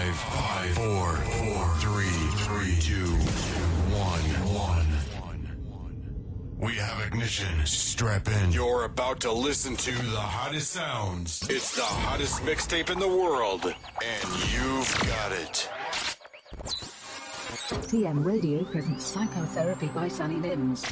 Five, five, four, four, three, three, two, one, one. We have ignition. Strap in. You're about to listen to the hottest sounds. It's the hottest mixtape in the world, and you've got it. TM Radio presents Psychotherapy by Sani Nims.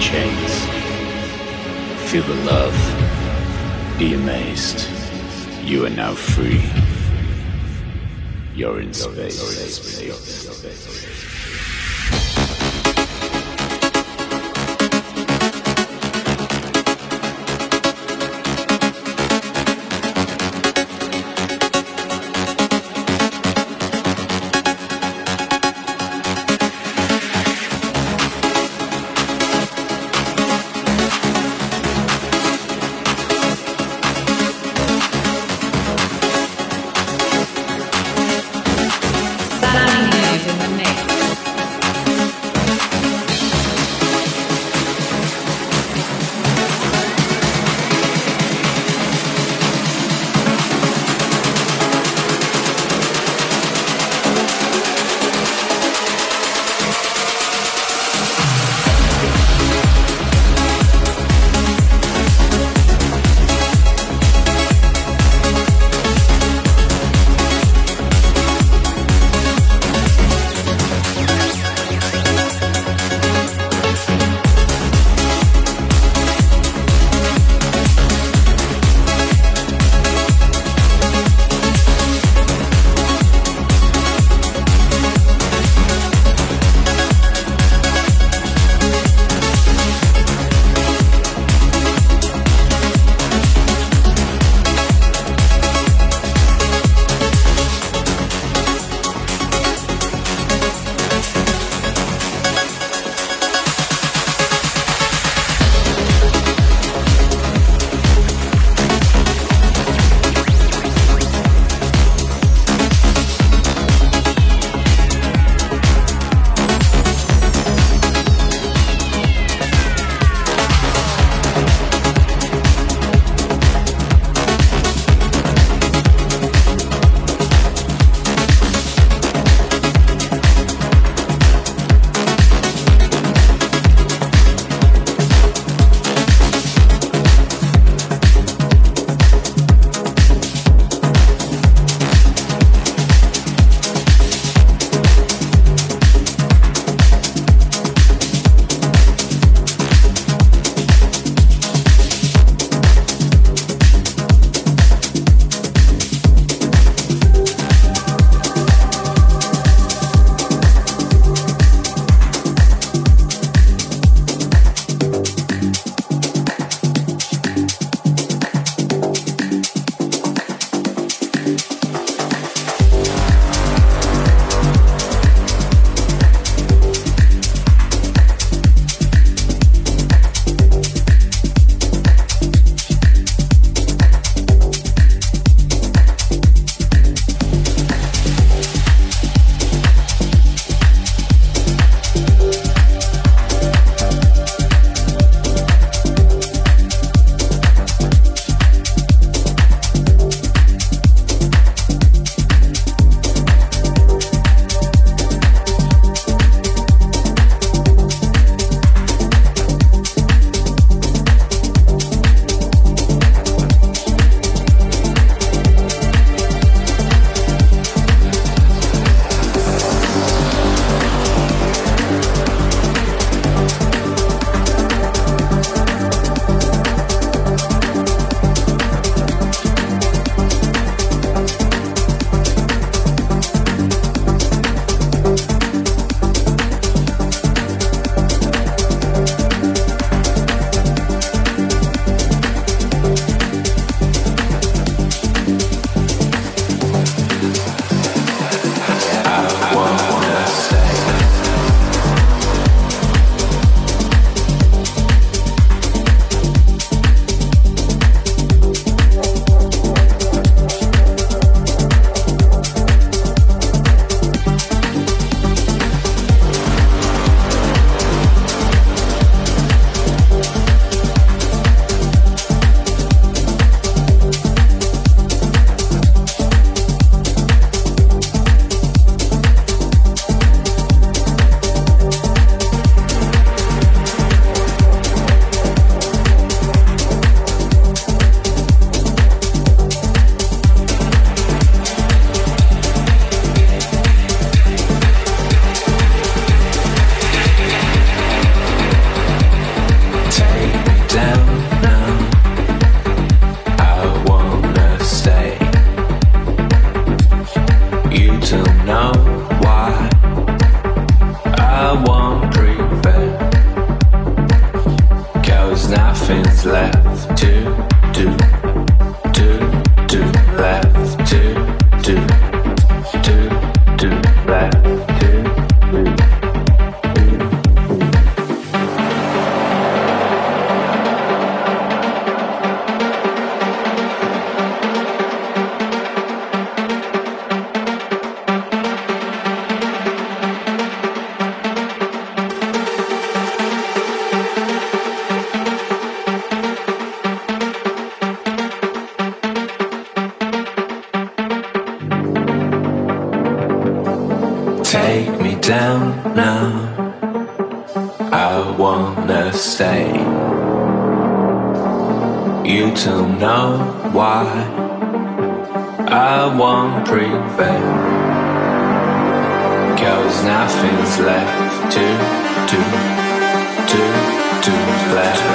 chains. Feel the love. Be amazed. You are now free. You're in space. Why I won't prevail. Cause nothing's left to do, to do left.